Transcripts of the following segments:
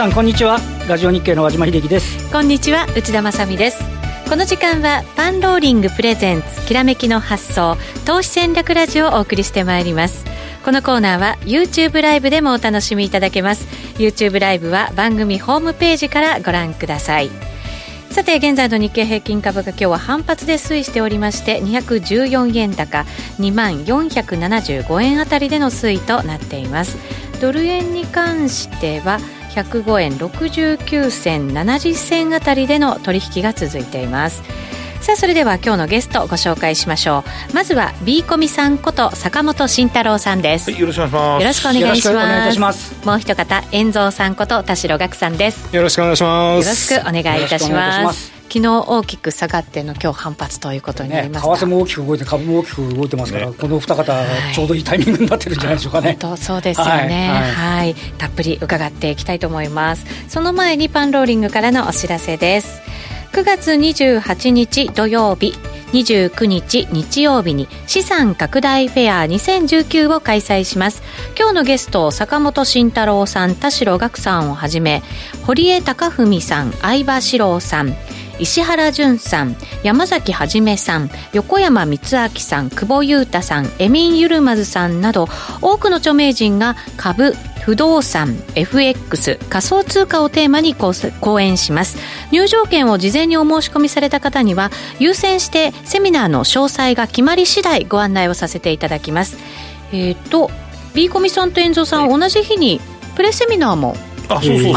さんこんにちは。ラジオ日経の和島秀樹です。こんにちは内田まさです。この時間はパンローリングプレゼンツきらめきの発想投資戦略ラジオをお送りしてまいります。このコーナーは YouTube ライブでもお楽しみいただけます。YouTube ライブは番組ホームページからご覧ください。さて現在の日経平均株価今日は反発で推移しておりまして214円高2万475円あたりでの推移となっています。ドル円に関しては105円69銭70銭あたりでの取引が続いています。さあそれでは今日のゲストをご紹介しましょう。まずは B コミさんこと坂本慎太郎さんです、はい、よろしくお願いします。よろしくお願いします。もう一方遠蔵さんこと田代岳さんです。よろしくお願いします。よろしくお願いいたします昨日大きく下がっての今日反発ということになりました、ね、為替も大きく動いて株も大きく動いてますから、ね、この二方、ちょうどいいタイミングになってるんじゃないでしょうかね。本当そうですよね、はい、はい、たっぷり伺っていきたいと思います。その前にパンローリングからのお知らせです。9月28日土曜日29日日曜日に資産拡大フェア2019を開催します。今日のゲスト坂本慎太郎さん田代岳さんをはじめ堀江貴文さん相葉史郎さん石原淳さん山崎はじめさん横山光明さん久保裕太さんエミン・ユルマズさんなど多くの著名人が株不動産 FX 仮想通貨をテーマに講演します。入場券を事前にお申し込みされた方には優先してセミナーの詳細が決まり次第ご案内をさせていただきます。えっ、ー、と B コミさんと遠蔵さん、同じ日にプレセミナーもあそうそ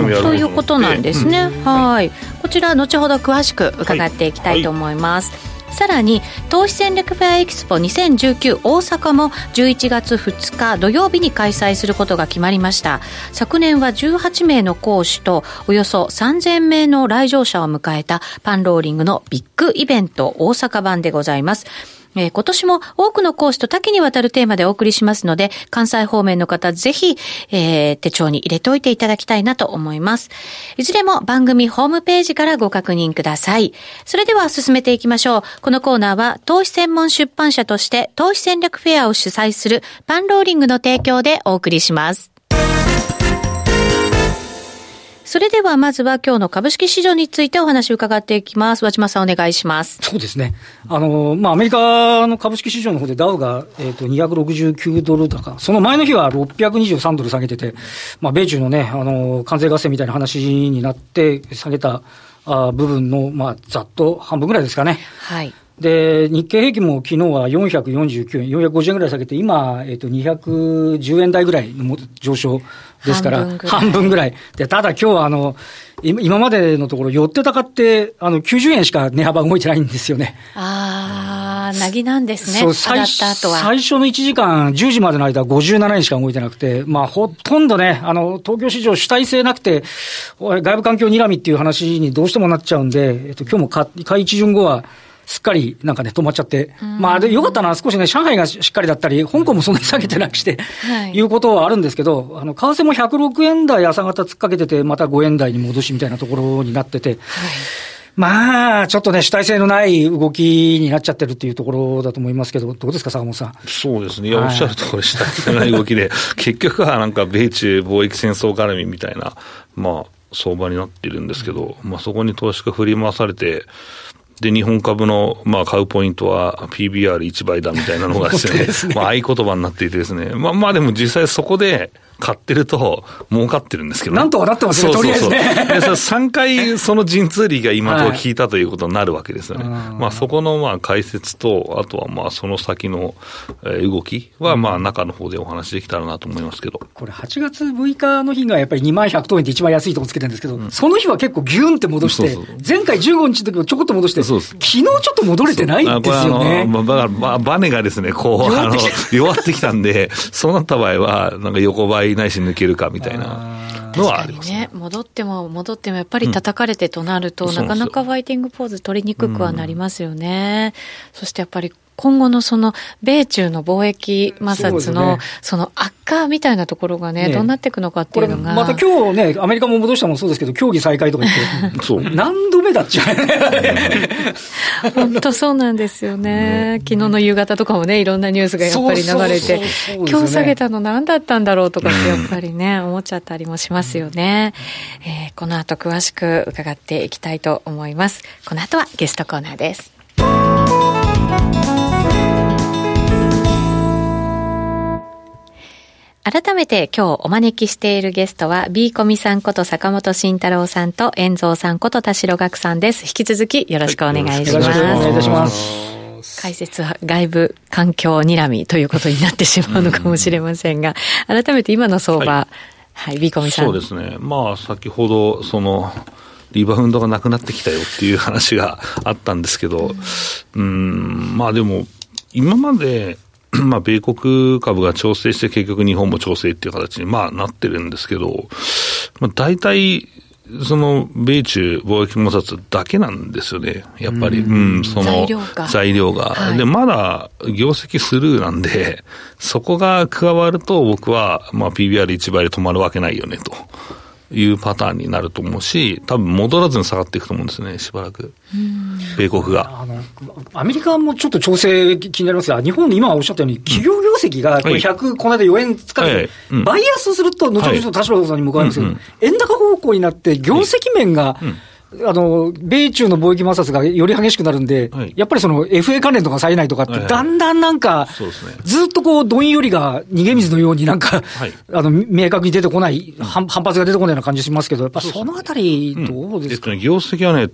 うそういうことなんですね、うん、はい。こちら後ほど詳しく伺っていきたいと思います、はい。はいさらに投資戦略フェアエキスポ2019大阪も11月2日土曜日に開催することが決まりました。昨年は18名の講師とおよそ3000名の来場者を迎えたパンローリングのビッグイベント大阪版でございますえー、今年も多くの講師と多岐にわたるテーマでお送りしますので、関西方面の方ぜひ、えー、手帳に入れておいていただきたいなと思います。いずれも番組ホームページからご確認ください。それでは進めていきましょう。このコーナーは投資専門出版社として投資戦略フェアを主催するパンローリングの提供でお送りします。それではまずは今日の株式市場についてお話を伺っていきます。和島さんお願いします。そうですね。あの、まあ、アメリカの株式市場の方でダウが、えっ、ー、と、269ドル高。その前の日は623ドル下げてて、まあ、米中のね、あの、関税合戦みたいな話になって下げたあ部分の、まあ、ざっと半分ぐらいですかね。はい。で、日経平均も昨日は449円、450円ぐらい下げて、今、えっ、ー、と、210円台ぐらいの上昇ですから、半分ぐらい。で、ただ今日はあの、今までのところ、寄ってたかって、あの、90円しか値幅動いてないんですよね。ああ、なぎなんですね。そう、最最初の1時間、10時までの間は57円しか動いてなくて、まあ、ほとんどね、あの、東京市場主体性なくて、外部環境睨みっていう話にどうしてもなっちゃうんで、えっと、今日も買い一巡後は、すっかりなんかね、止まっちゃって、まあ、で、よかったな、少しね、上海がしっかりだったり、香港もそんなに下げてなくして、はい、いうことはあるんですけど、あの、為替も106円台朝方突っかけてて、また5円台に戻しみたいなところになってて、はい。まあ、ちょっとね、主体性のない動きになっちゃってるっていうところだと思いますけど、どうですか、坂本さん？そうですね。いや、おっしゃる通り、主体性のない動きで、結局はなんか米中貿易戦争絡みみたいな、まあ、相場になってるんですけど、まあ、そこに投資家振り回されて、で、日本株の、まあ、買うポイントは PBR1 倍だみたいなのがですね、ね。まあ、合言葉になっていてですね、まあ、まあでも実際そこで買ってると儲かってるんですけど、ね、なんとかなってますね、そうそうそう。とりあえずね。3回その陣痛利が今と聞いたということになるわけですよね。はい、まあそこのまあ解説と、あとはまあその先の動きはまあ中の方でお話できたらなと思いますけど。これ8月6日の日がやっぱり2万100等円って一番安いとこつけてるんですけど、うん、その日は結構ギュンって戻して、そうそう前回15日の時もちょこっと戻して、昨日ちょっと戻れてないんですよね。まあ、バネがですね、こう、あの、弱ってきたんで、そうなった場合は、なんか横ばいないし抜けるかみたいなのはありますね。戻っても戻ってもやっぱり叩かれてとなると、うん、なかなかファイティングポーズ取りにくくはなりますよね。うん、そしてやっぱり今後のその米中の貿易摩擦のその悪化みたいなところがね、どうなっていくのかっていうのが。また今日ね、アメリカも戻したもそうですけど、協議再開とか言って、そう。何度目だっちゃうね。本当そうなんですよね。昨日の夕方とかもね、いろんなニュースがやっぱり流れて、今日下げたの何だったんだろうとかってやっぱりね、思っちゃったりもしますよね。えー、この後詳しく伺っていきたいと思います。この後はゲストコーナーです。改めて今日お招きしているゲストは B コミさんこと坂本慎太郎さんと遠蔵さんこと田代岳さんです。引き続きよろしくお願いします。はい、よろしくお願いいたします。解説は外部環境睨みということになってしまうのかもしれませんが、改めて今の相場、はい、はい、B コミさん。そうですね。まあ、先ほど、その、リバウンドがなくなってきたよっていう話があったんですけど、うん、まあでも、今まで まあ、米国株が調整して結局日本も調整っていう形にまあなってるんですけど、まあ、大体、その米中貿易摩擦だけなんですよね、やっぱり、うん、その材料が。はい、で、まだ業績スルーなんで、そこが加わると僕は、まあ、PBR1 倍で止まるわけないよねと。いうパターンになると思うし、多分戻らずに下がっていくと思うんですね、しばらく。米国が。あの、アメリカもちょっと調整気になりますが、日本で今おっしゃったように、企業業績がこれ100、この間4円つかて、バイアスすると、後ほど田代さんに向かいますけど、円高方向になって、業績面が、あの、米中の貿易摩擦がより激しくなるんで、はい、やっぱりその FA 関連とかさえないとかって、だんだんなんか、ずっとこう、どんよりが逃げ水のようになんか、はい、あの、明確に出てこない、反発が出てこないような感じしますけど、やっぱそのあたり、どうですか、うん、業績はね、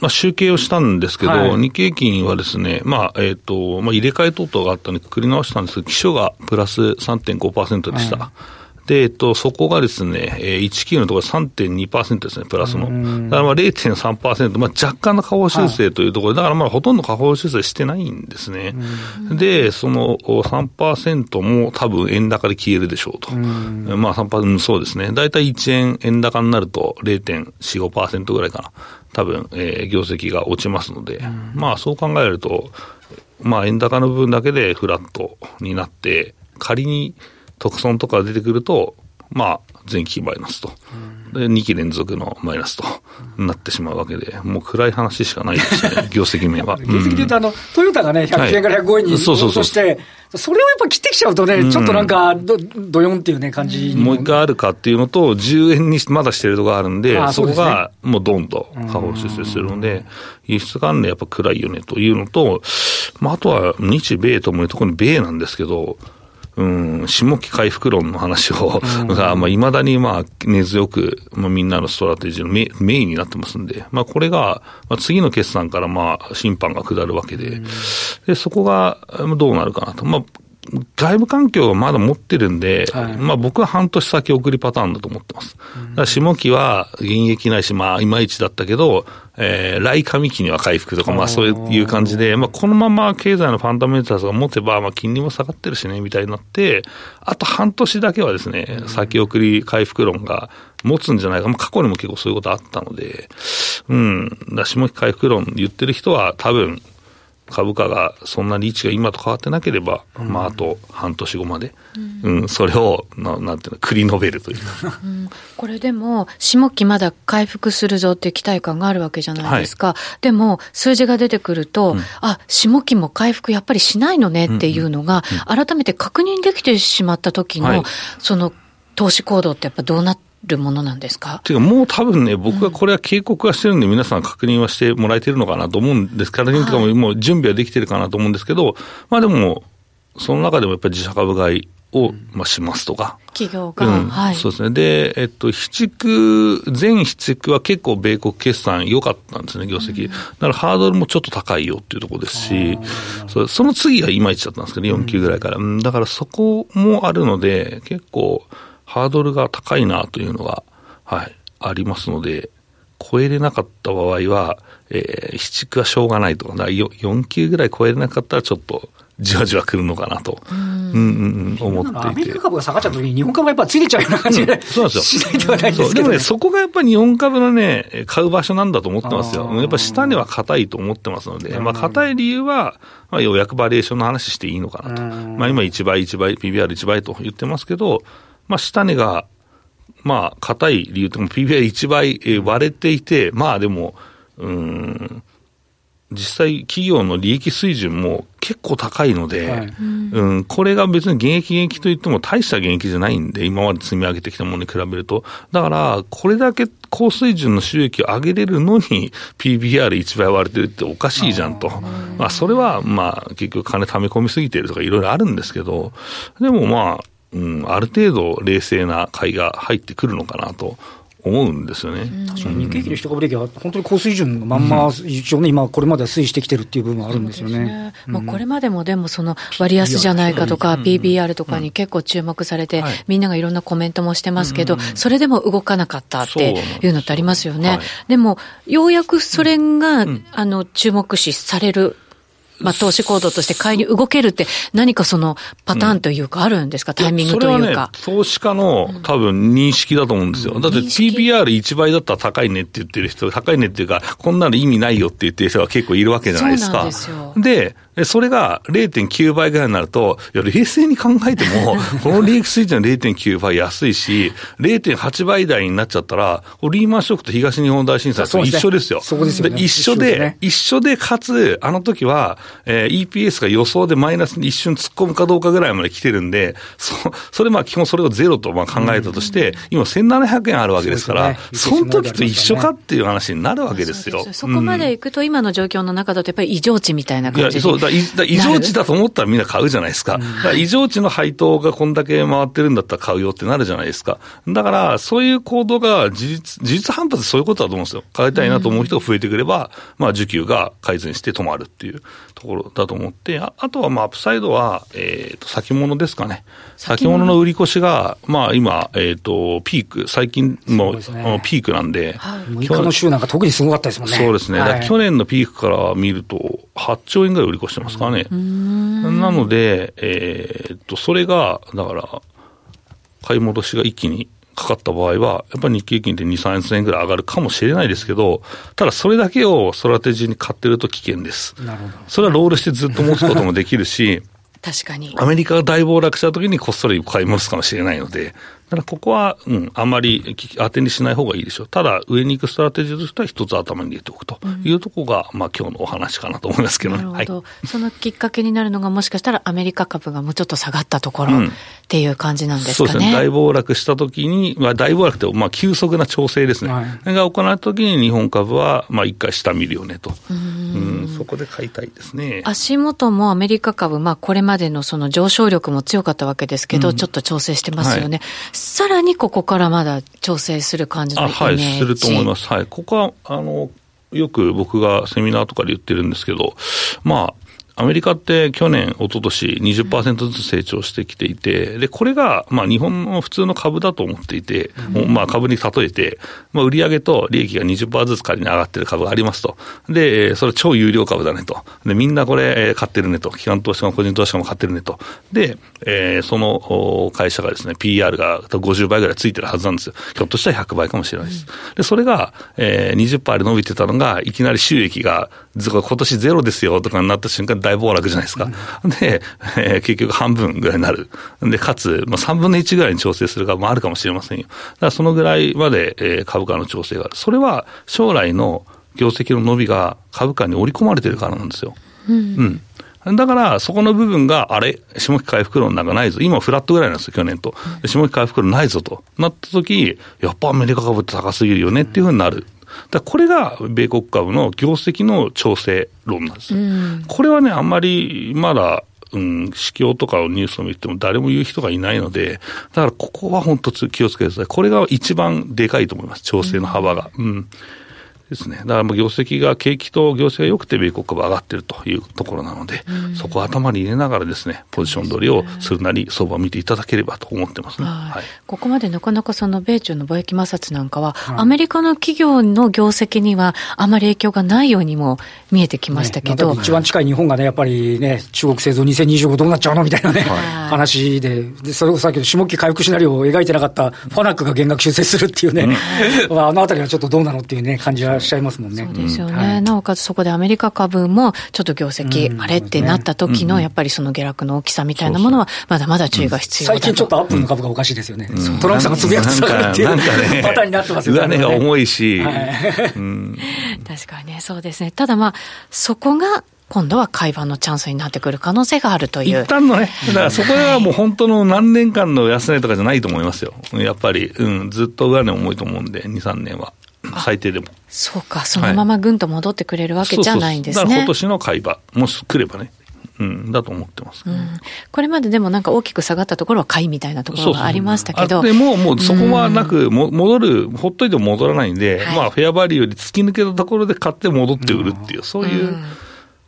まあ、集計をしたんですけど、はい、日経金はですね、まあ、えっ、ー、と、まあ、入れ替え等々があったので、繰り直したんですけど、基礎がプラス3.5%でした。はいで、えっと、そこがですね、えー、19のところ3.2%ですね、プラスの。だからまあ0.3%、まあ若干の下方修正というところで、だからまあほとんど下方修正してないんですね。で、その3%も多分円高で消えるでしょうと。まあ3%、そうですね。だいたい1円円高になると0.45%ぐらいかな。多分、えー、業績が落ちますので、まあそう考えると、まあ円高の部分だけでフラットになって、仮に特損とか出てくると、まあ、前期マイナスと。で、2期連続のマイナスとなってしまうわけで、もう暗い話しかないですね、業績面は。業績で言うと、あの、トヨタがね、100円から105円に、はい、そうそうそう。して、それをやっぱ切ってきちゃうとね、ちょっとなんかど、どよんっていうね、感じもう一回あるかっていうのと、10円にまだしてるところあるんで、そこがもうどんどん下方修正するので、輸出関連やっぱ暗いよねというのと、まあ、あとは日米とも特に米なんですけど、うん、下期回復論の話を、が、まあ、未だにまあ、根強く、まあ、みんなのストラテジーのメメインになってますんで、まあ、これが、まあ、次の決算からまあ、審判が下るわけで、で、そこがどうなるかなと。まあ、外部環境はまだ持ってるんで、はい、まあ僕は半年先送りパターンだと思ってます。だから下期は現役ないし、まあいまいちだったけど、えー、来上期には回復とか、まあそういう感じで、まあこのまま経済のファンダメンタルズが持てば、まあ金利も下がってるしね、みたいになって、あと半年だけはですね、先送り回復論が持つんじゃないか。まあ過去にも結構そういうことあったので、うん、だ下期回復論言ってる人は多分、株価がそんなに位置が今と変わってなければ、うん、まあ、あと半年後まで、うん、うん、それをな、なんていうの、繰り延べるといううん、これでも、下期まだ回復するぞっていう期待感があるわけじゃないですか、はい、でも、数字が出てくると、うん、あ下期も回復やっぱりしないのねっていうのが、改めて確認できてしまった時の、はい、その投資行動ってやっぱどうなってるものなんですか？ていうか、もう多分ね、僕はこれは警告はしてるんで、皆さん確認はしてもらえてるのかなと思うんですから、ね、かももう準備はできてるかなと思うんですけど、まあでも、その中でもやっぱり自社株買いを、まあ、しますとか。企業が、うん、はい。そうですね。で、えっと、非畜、全非畜は結構米国決算良かったんですね、業績。だからハードルもちょっと高いよっていうところですし、そその次はいまいちだったんですけど、4級ぐらいから。うん、だからそこもあるので、結構、ハードルが高いなというのが、はい、ありますので、超えれなかった場合は、えー、七区はしょうがないと。だ 4, 4級ぐらい超えれなかったらちょっとじわじわくるのかなと、うんうんうん、思っていて。アメリカ株が下がっちゃった時に、日本株がやっぱついてちゃうような感じで、うん、そうなんですよ。しないではないですけど、ね、でもね、そこがやっぱり日本株のね、買う場所なんだと思ってますよ。やっぱ下値は硬いと思ってますので、まあ硬い理由は、まあ、ようやくバリエーションの話していいのかなと。まあ今1倍、1倍、PBR1 倍と言ってますけど、まあ下値が、まあ硬い理由とも PBR1 倍割れていて、まあでも、うん、実際企業の利益水準も結構高いので、はい、うん、これが別に現役現役といっても大した現役じゃないんで、今まで積み上げてきたものに比べると。だから、これだけ高水準の収益を上げれるのに PBR1 倍割れてるっておかしいじゃんと。まあ、それは、まあ、結局金溜め込みすぎてるとかいろいろあるんですけど、でもまあ、うん、ある程度冷静な買いが入ってくるのかなと思うんですよね。確かに日経平均の一株利益は本当に高水準のまんま、一応ね、今、これまで推移してきてるっていう部分はあるんですよね。ねまあ、これまでもでも、その割安じゃないかとか、PBR とかに結構注目されて、みんながいろんなコメントもしてますけど、それでも動かなかったっていうのってありますよね。でも、ようやくそれが、あの、注目視されるまあ、投資行動として買いに動けるって、何かそのパターンというか、あるんですか、うん、タイミングというか。それはね、投資家の多分認識だと思うんですよ。だって PBR1 倍だったら高いねって言ってる人、高いねっていうか、こんなの意味ないよって言ってる人が結構いるわけじゃないですか。でそれが0.9倍ぐらいになると、いや、冷静に考えても、この利益水準0.9倍安いし、0.8倍台になっちゃったら、リーマンショックと東日本大震災と一緒ですよ。そうですよ、ね、一緒で、一緒で、かつ、あの時は、えー、EPS が予想でマイナスに一瞬突っ込むかどうかぐらいまで来てるんで、そ それまあ基本それをゼロとまあ考えたとして、今1700円あるわけですから、そね、その時と一緒かっていう話になるわけですよ。そこまでいくと、今の状況の中だとやっぱり異常値みたいな感じそうだ異常値だと思ったらみんな買うじゃないですか。か異常値の配当がこんだけ回ってるんだったら買うよってなるじゃないですか。だから、そういう行動が事実、事実反発そういうことだと思うんですよ。買いたいなと思う人が増えてくれば、まあ、需給が改善して止まるっていうところだと思って、ああとはまあ、アップサイドは、えっ、ー、と、先物ですかね。先物の売り越しが、まあ、今、えっ、ー、と、ピーク、最近も、ね、ピークなんで。はい、6日の週なんか特にすごかったですもんね。そうですね。はい、去年のピークから見ると、8兆円ぐらい売り越してますからね。なので、えー、っと、それが、だから、買い戻しが一気にかかった場合は、やっぱり日経平均って2、3円ぐらい上がるかもしれないですけど、ただそれだけをストラテジーに買ってると危険です。なるほど。それはロールしてずっと持つこともできるし、確かに。アメリカが大暴落した時にこっそり買い戻すかもしれないので、だからここは、うん、あんまり当てにしない方がいいでしょう。ただ、上に行くストラテジーとしては一つ頭に入れておくというところが、うん、まあ今日のお話かなと思いますけどね。なるほど、はい。そのきっかけになるのがもしかしたらアメリカ株がもうちょっと下がったところっていう感じなんですかね。そうですね。大暴落した時に、まあ大暴落って、まあ急速な調整ですね。はい、が行われた時に日本株は、まあ一回下見るよねと。うんうんそこで買いたいですね。足元もアメリカ株、まあこれまでのその上昇力も強かったわけですけど、うん、ちょっと調整してますよね。はい、さらにここからまだ調整する感じのイメはい、すると思います。はい。ここは、あの、よく僕がセミナーとかで言ってるんですけど、まあ、アメリカって去年、一昨年20%ずつ成長してきていて、で、これが、まあ日本の普通の株だと思っていて、うん、まあ株に例えて、まあ売上と利益が20%ずつ仮に上がってる株がありますと。で、それ超有料株だねと。で、みんなこれ買ってるねと。機関投資家も個人投資家も買ってるねと。で、えー、その会社がですね、PR が50倍ぐらいついてるはずなんですよ。ひょっとしたら100倍かもしれないです。で、それが、えー、20%で伸びてたのが、いきなり収益が、今年ゼロですよとかになった瞬間、大暴落じゃないですか。うん、で、えー、結局半分ぐらいになる。で、かつ、まあ、3分の1ぐらいに調整する株もあるかもしれませんよ。だからそのぐらいまで、えー、株価の調整がある。それは将来の業績の伸びが株価に織り込まれてるからなんですよ。うん、うん。だから、そこの部分が、あれ、下期回復論なんかないぞ。今フラットぐらいなんですよ、去年と。下期回復論ないぞと。なった時、やっぱアメリカ株って高すぎるよねっていうふうになる。だこれが米国株の業績の調整論なんです。うん、これはね、あんまりまだ、うん、指標とかのニュースを見ても誰も言う人がいないので、だからここは本当気をつけてください。これが一番でかいと思います、調整の幅が。うん、うんですね。だからもう業績が、景気と業績が良くて米国株上がってるというところなので、そこを頭に入れながらですね、ポジション取りをするなり、相場を見ていただければと思ってますね。はい、ここまでなかなかその米中の貿易摩擦なんかは、はい、アメリカの企業の業績にはあまり影響がないようにも見えてきましたけど。ね、一番近い日本がね、やっぱりね、中国製造2025どうなっちゃうのみたいなね、はい、話で、でそれこそさっきの下期回復シナリオを描いてなかったファナックが減額修正するっていうね、うん、あのあたりはちょっとどうなのっていうね、感じはしちゃいますもんね。そうですよね。はい、なおかつそこでアメリカ株もちょっと業績、あれってなった時のやっぱりその下落の大きさみたいなものは、まだまだ注意が必要最近ちょっとアップルの株がおかしいですよね。トランプさんがつぶやくと下がるっていう、ね、パターンになってますよね。上値が重いし。確かにね、そうですね。ただまあ、そこが今度は買い場のチャンスになってくる可能性があるという。一旦のね、だからそこはもう本当の何年間の安値とかじゃないと思いますよ。やっぱり、うん、ずっと上値重いと思うんで、2、3年は。最低でも。そうか、そのままぐんと戻ってくれるわけじゃないんですね。はい、そうそう今年の買い場、もし来ればね。うん、だと思ってます、ね、うん、これまででもなんか大きく下がったところは買いみたいなところがありましたけど。でも、もうそこはなく、も戻る、ほっといても戻らないんで、はい、まあ、フェアバリューより突き抜けたところで買って戻って売るっていう、そういう。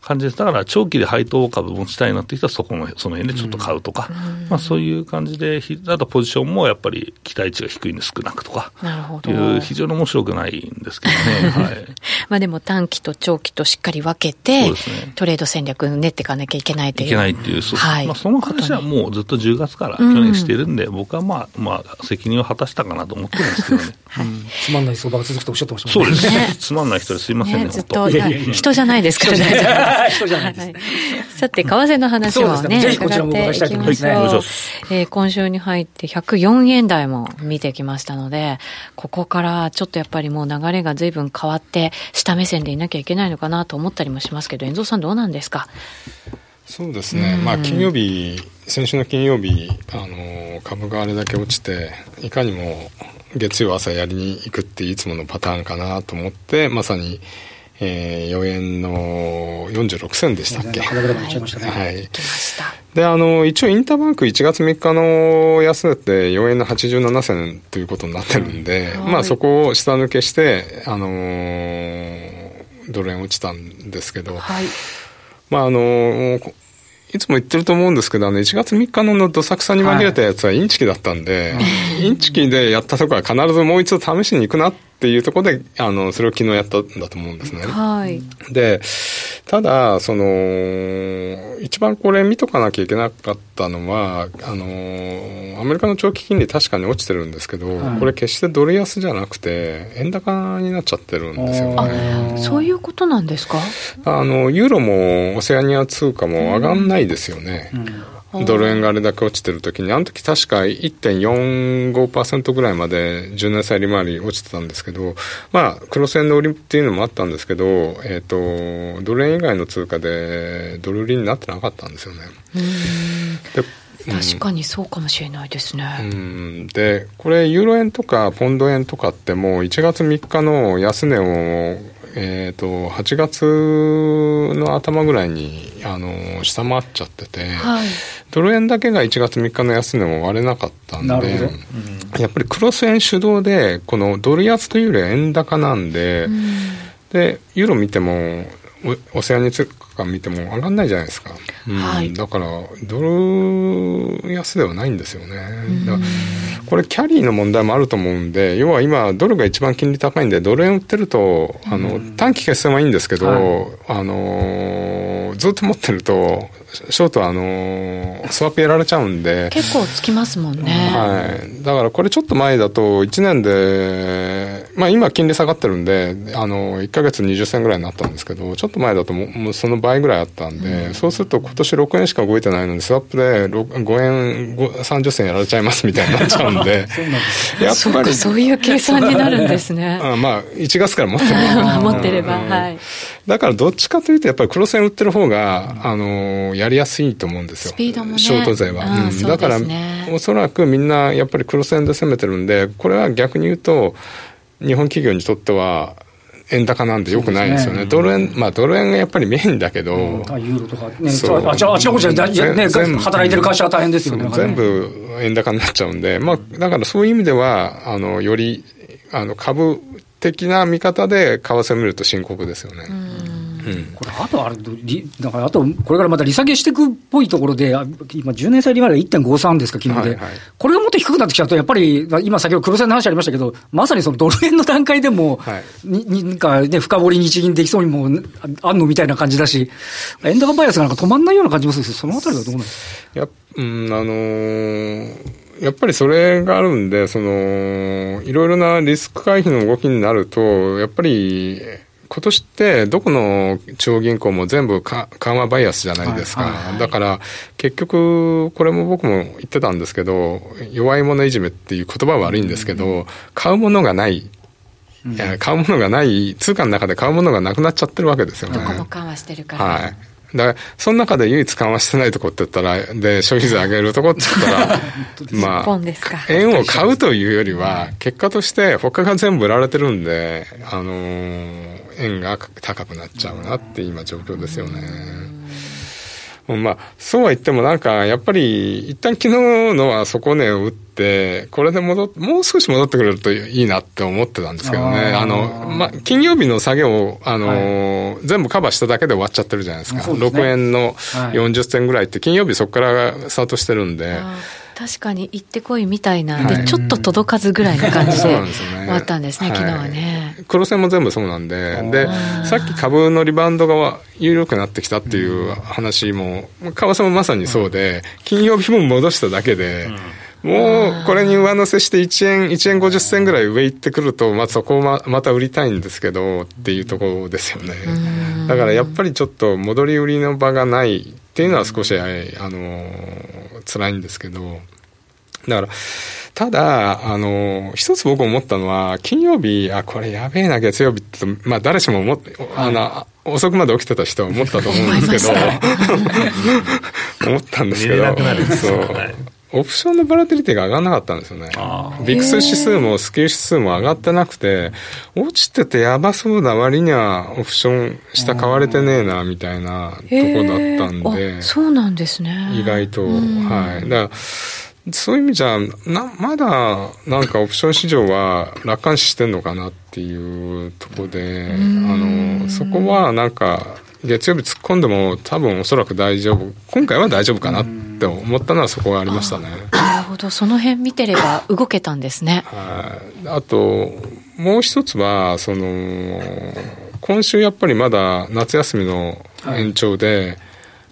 感じです。だから長期で配当株持ちたいなって人はそこの、その辺でちょっと買うとか、うん、まあそういう感じで、あとポジションもやっぱり期待値が低いんで少なくとか、なるほど。いう非常に面白くないんですけどね。はい。まあでも短期と長期としっかり分けて、ね、トレード戦略練っていかなきゃいけないという。いけないっていう、そうはい、まあその話はもうずっと10月から去年してるんで、うん、僕はまあ、まあ責任を果たしたかなと思ってるんですけどね。はい、つまんない相場が続くとおっしゃってましたもんね。そうですね。つまんない人ですいませんね、ねずっと。人じゃないですからね。人じゃないです。さて、為替の話もね、ぜひこちらも伺いしたいと思います。ね。えー、今週に入って104円台も見てきましたので、ここからちょっとやっぱりもう流れが随分変わって、下目線でいなきゃいけないのかなと思ったりもしますけど、遠藤さんどうなんですか？そうですね、まあ、金曜日、先週の金曜日、あの株があれだけ落ちて、いかにも月曜朝やりに行くっていつものパターンかなと思って、まさに、えー、4円の46銭でしたっけ？はい。で、あの、一応インターバンク1月3日の安値って4円の87銭ということになってるんで、うん、まあそこを下抜けして、あのー、ドル円落ちたんですけど、はい、まああのーいつも言ってると思うんですけど、あの、1月3日のどさくさに紛れたやつはインチキだったんで、はい、インチキでやったとこは必ずもう一度試しに行くなっっていうところで、あの、それを昨日やったんだと思うんですね。はい。で、ただ、その、一番これ見とかなきゃいけなかったのは、あの、アメリカの長期金利確かに落ちてるんですけど、はい、これ決してドル安じゃなくて、円高になっちゃってるんですよね。あ、そういうことなんですか？あの、ユーロもオセアニア通貨も上がんないですよね。うんうんドル円があれだけ落ちてる時に、あの時確か1.45%ぐらいまで10年債利回り落ちてたんですけど、まあ、クロス円の売りっていうのもあったんですけど、えっ、ー、と、ドル円以外の通貨でドル売りになってなかったんですよね。で確かにそうかもしれないですね。うん、で、これ、ユーロ円とかポンド円とかってもう1月3日の安値をえーと、8月の頭ぐらいにあの下回っちゃってて、はい、ドル円だけが1月3日の安値も割れなかったんで、うん、やっぱりクロス円主導でこのドル安というよりは円高なんで、うん、でユーロ見てもオセアニ通貨見ても上がんないじゃないですか、うん、はい、だからドル安ではないんですよね、これキャリーの問題もあると思うんで要は今ドルが一番金利高いんでドル円売ってるとあの短期決戦はいいんですけど、はい、あのずっと持ってるとショートはあのスワップやられちゃうんで。結構つきますもんね。はい。だからこれちょっと前だと1年でまあ今金利下がってるんであの1か月20銭ぐらいになったんですけどちょっと前だともうその倍ぐらいあったんで、うん、そうすると今年6円しか動いてないのにスワップで5円30銭やられちゃいますみたいになっちゃうんで。やっぱりそういう計算になるんですね。あ まあ1月から持ってれば 持ってれば、はい。だからどっちかというとやっぱり黒線売ってる方が、あのやりやすいと思うんですよ。スピードもね。ショート勢は。うん、だから、おそらくみんなやっぱり黒線で攻めてるんで、これは逆に言うと、日本企業にとっては、円高なんでよくないですよね。ねドル円、まあドル円がやっぱりメインだけど。うん、ユーロとかね、そうあちあこちらね、働いてる会社は大変ですよね。全部円高になっちゃうんで、まあだからそういう意味では、あの、より、あの、株っ的な見方で為替を見ると深刻ですよね。これ、あとあれ、だからあと、これからまた利下げしていくっぽいところで、今、10年債利回りが1.53ですか、昨日で、はいはい、これがもっと低くなってきちゃうと、やっぱり、今、先ほど黒線の話ありましたけど、まさにそのドル円の段階でも、はい、になんかね、深掘り日銀できそうにもあんのみたいな感じだし、円高バイアスがなんか止まんないような感じもするんですそのあたりはどうなんですか？やうん、あのーやっぱりそれがあるんで、その、いろいろなリスク回避の動きになると、やっぱり、今年ってどこの中央銀行も全部緩和バイアスじゃないですか、はいはいはい、だから結局、これも僕も言ってたんですけど、弱い者いじめっていう言葉は悪いんですけど、うん、買うものがない、うん、買うものがない、通貨の中で買うものがなくなっちゃってるわけですよね。どこも緩和してるから。はい。だからその中で唯一緩和してないとこって言ったら、で、消費税上げるとこって言ったら、まあ、円を買うというよりは、結果として他が全部売られてるんで、あのー、円が高くなっちゃうなって今状況ですよね。まあ、そうは言ってもなんか、やっぱり、一旦昨日のは底値を打って、これで戻もう少し戻ってくれるといいなって思ってたんですけどね。あの、まあ、金曜日の下げを、あの、はい、全部カバーしただけで終わっちゃってるじゃないですか。すね、6円の40銭ぐらいって、金曜日そこからスタートしてるんで。確かに行ってこいみたいな、はい、でちょっと届かずぐらいな感じで 終わったんですね、昨日はね。黒線も全部そうなんで、で、さっき株のリバウンドが有力になってきたっていう話も、為替もまさにそうで、金曜日も戻しただけで、もうこれに上乗せして1円、1円50銭ぐらい上行ってくると、まあ、そこをままた売りたいんですけどっていうところですよね。だからやっぱりちょっと戻り売りの場がないっていうのは少し、あの、辛いんですけど、だから、ただ、あの、一つ僕思ったのは、金曜日、あ、これやべえな、月曜日って、まあ誰しも思って、あの、遅くまで起きてた人は思ったと思うんですけど、思 ったんですけど、そう。オプションのバラテリティが上がらなかったんですよね。ビクス指数もスキル指数も上がってなくて、落ちててやばそうな割にはオプション下買われてねえな、みたいなとこだったんで。そうなんですね。意外と。はい。だからそういう意味じゃ、な、まだ、なんかオプション市場は楽観視してんのかなっていうところで、あの、そこはなんか、月曜日突っ込んでも多分おそらく大丈夫、今回は大丈夫かなって思ったのはそこがありましたね。なるほど、その辺見てれば動けたんですね。はい。あと、もう一つは、その、今週やっぱりまだ夏休みの延長で、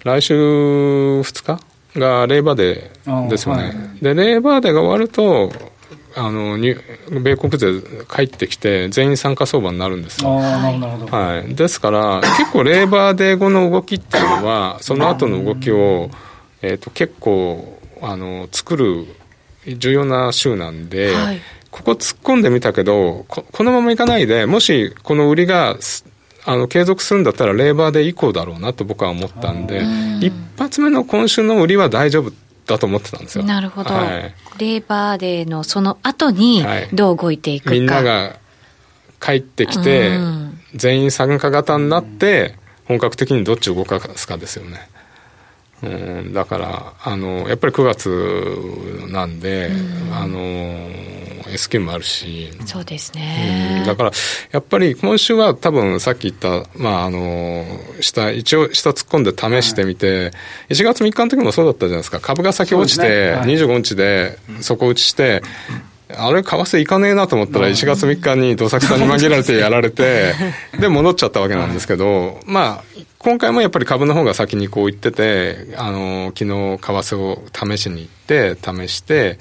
はい、来週2日がレーバーデーですよね、はい、でレーバーデーが終わるとあの米国勢帰ってきて全員参加相場になるんですよ、はい、ですから結構レーバーデー後の動きっていうのはその後の動きを、えーと、結構あの作る重要な週なんで、はい、ここ突っ込んでみたけどここのままいかないでもしこの売りがあの継続するんだったらレーバーデー以降だろうなと僕は思ったんで、一発目の今週の売りは大丈夫だと思ってたんですよ。なるほど。はい、レーバーデーのその後にどう動いていくか。はい、みんなが帰ってきて、全員参加型になって、本格的にどっちを動かすかですよね。うん、だから、あの、やっぱり9月なんで、あの、S q もあるし。そうですね。だから、やっぱり今週は多分さっき言った、まあ、あの、下、一応下突っ込んで試してみて、はい、1月3日の時もそうだったじゃないですか。株が先落ちて、ねはい、25日で底打ちして、あれ、為替いかねえなと思ったら、1月3日に土崎さんに紛られてやられて、で、戻っちゃったわけなんですけど、まあ、今回もやっぱり株の方が先にこう言ってて、あの、昨日、為替を試しに行って、試して、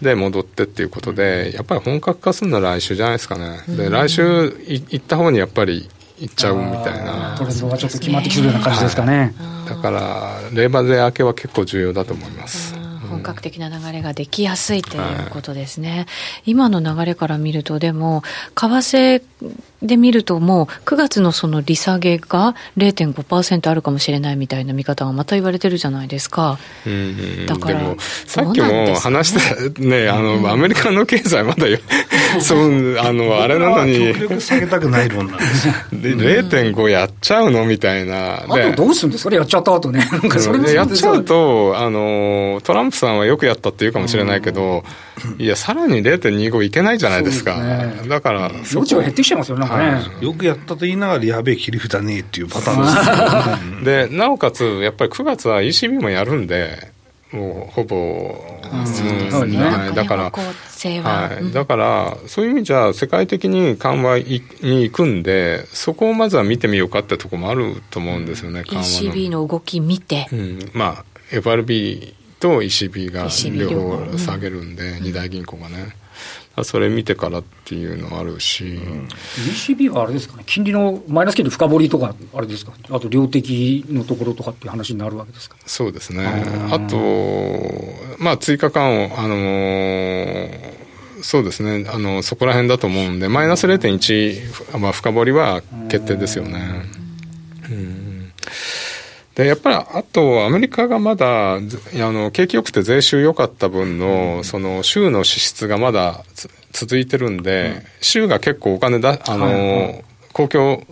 で戻ってっていうことで、やっぱり本格化するのは来週じゃないですかね。で、来週行った方にやっぱり行っちゃうみたいな。トレンドがちょっと決まってきてるような感じですかね。はい、だから、レーバーデー明けは結構重要だと思います。本格的な流れができやすいということですね。はい、今の流れから見ると、でも、為替で見ると、もう9月のその利下げが0.5%あるかもしれないみたいな見方がまた言われてるじゃないですか。うん、だから、さっきも話したね、あの、アメリカの経済まだ そう、あの、あれなのに。極力下げたくないもんなんですよ。で、0.5やっちゃうのみたいな。あとどうするんですか？やっちゃった後ね。なんかそれやっちゃうと、あの、トランプさんはよくやったって言うかもしれないけど、いや、さらに0.25いけないじゃないですか。だから、余地が減ってきちゃいますよ、なんかね。よくやったと言いながら、やべえ切り札ねえっていうパターンです。で、なおかつ、やっぱり9月は ECB もやるんで、もうほぼ、うん。ね、はい、だから、はい、だからそういう意味じゃ世界的に緩和に行くんでそこをまずは見てみようかってところもあると思うんですよね、緩和の。ECB の動き見て、うん、まあ FRB と ECB が両方。下げるんで、うん、2大銀行がね。それ見てからっていうのあるし、うん、ECB はあれですかね、金利のマイナス金利深掘りとか、あれですか、あと量的のところとかっていう話になるわけですか？そうですね、あと、まあ、追加緩和、あのーそうですね。あの、そこら辺だと思うんで、マイナス0.1、まあ、深掘りは決定ですよね。うんでやっぱりあと、アメリカがまだあの景気よくて税収良かった分のその州の支出がまだ続いてるんで、州が結構お金だあの、公共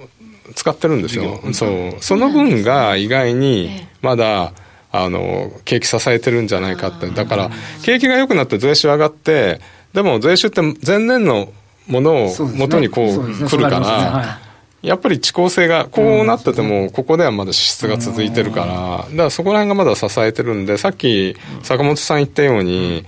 使ってるんですよ、そう。その分が意外にまだあの景気支えてるんじゃないかって、だから景気が良くなって税収上がって、でも税収って前年のものを元にこう来るから。やっぱり遅効性が、こうなってても、ここではまだ支出が続いてるから、だからそこら辺がまだ支えてるんで、さっき坂本さん言ったように、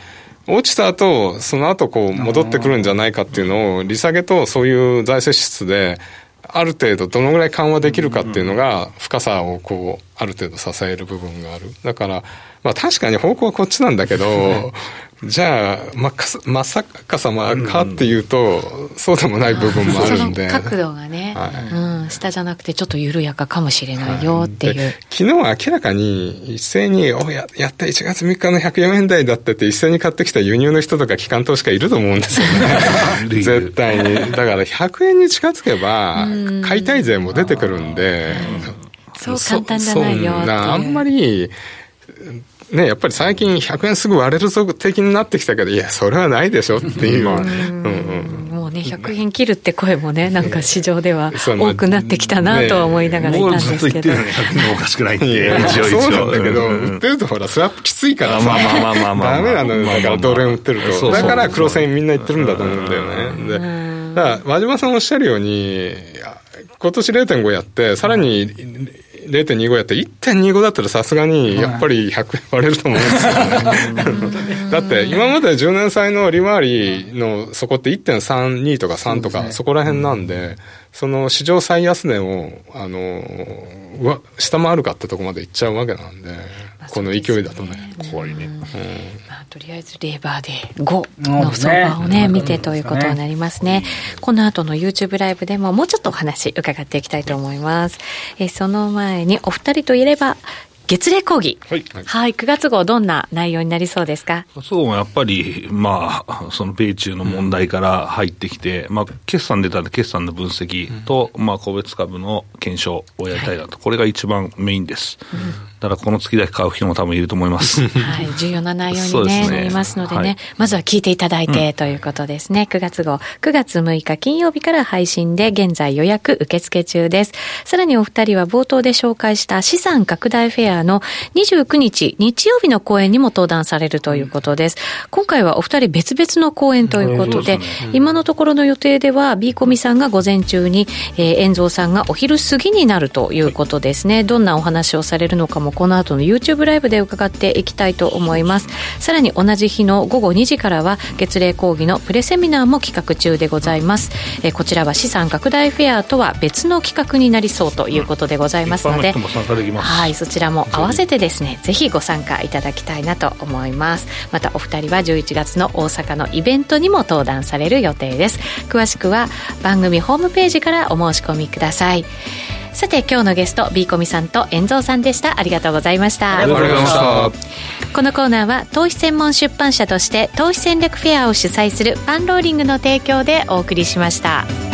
落ちた後、その後こう戻ってくるんじゃないかっていうのを、利下げとそういう財政支出で、ある程度どのぐらい緩和できるかっていうのが、深さをこう、ある程度支える部分がある。だから、まあ確かに方向はこっちなんだけど、じゃあ、ままさかさまかっていうと、うん、そうでもない部分もあるんで。角度がね、はい、うん、下じゃなくてちょっと緩やかかもしれないよっていう。はい、昨日は明らかに一斉に、おや、やった1月3日の104円台だってって一斉に買ってきた輸入の人とか機関投資家いると思うんですよね。絶対に。だから100円に近づけば、買いたい税も出てくるんで。そう簡単じゃないよあんまり、ね、やっぱり最近100円すぐ割れるぞ的になってきたけど、いや、それはないでしょっていう。うんうん、もうね、100円切るって声もね、なんか市場では多くなってきたなとは思いながらいたんですけど。もうずっと言ってるの100円おかしくないって。そうなんだけど、売ってるとほら、スワップきついからさ、まあまあまあまあまあ、ダメなのよ、だからドル円売ってると。だから黒線みんな言ってるんだと思うんだよね。で、だから、和島さんおっしゃるように、今年0.5やって、さらに、0.25やって1.25だったらさすがにやっぱり100円割れると思うんですよ。ね。だって今まで10年債の利回りのそこって1.32とか3とかそこら辺なんで、その市場最安値を、あの、下回るかってとこまでいっちゃうわけなんで、この勢いだとね。怖いね。うんとりあえずレーバーで5の相場をね、見てということになりますね。この後の YouTube ライブでももうちょっとお話伺っていきたいと思います。えその前にお二人といれば、月例講義。はい。はい。9月号、どんな内容になりそうですか？そう、やっぱり、まあ、その米中の問題から入ってきて、うん、まあ、決算出たんで、決算の分析と、うん、まあ、個別株の検証をやりたいなと、はい、これが一番メインです。うんだからこの月だけ買う人も多分いると思います。はい、重要な内容に、ねね、なりますのでね、はい、まずは聞いていただいて、ということですね。9月号、9月6日金曜日から配信で現在予約受付中です。さらにお二人は冒頭で紹介した資産拡大フェアの29日日曜日の講演にも登壇されるということです。今回はお二人別々の講演ということで、でねうん、今のところの予定では B コミさんが午前中に、えー、遠蔵さんがお昼過ぎになるということですね。どんなお話をされるのかももこの後の YouTube ライブで伺っていきたいと思います。さらに同じ日の午後2時からは月例講義のプレセミナーも企画中でございます。えこちらは資産拡大フェアとは別の企画になりそうということでございますので、はいそちらも合わせてですねぜひご参加いただきたいなと思います。またお二人は11月の大阪のイベントにも登壇される予定です。詳しくは番組ホームページからお申し込みくださいさて今日のゲスト B コミさんと遠蔵さんでした。ありがとうございました。ありがとうございました。このコーナーは投資専門出版社として投資戦略フェアを主催するパンローリングの提供でお送りしました。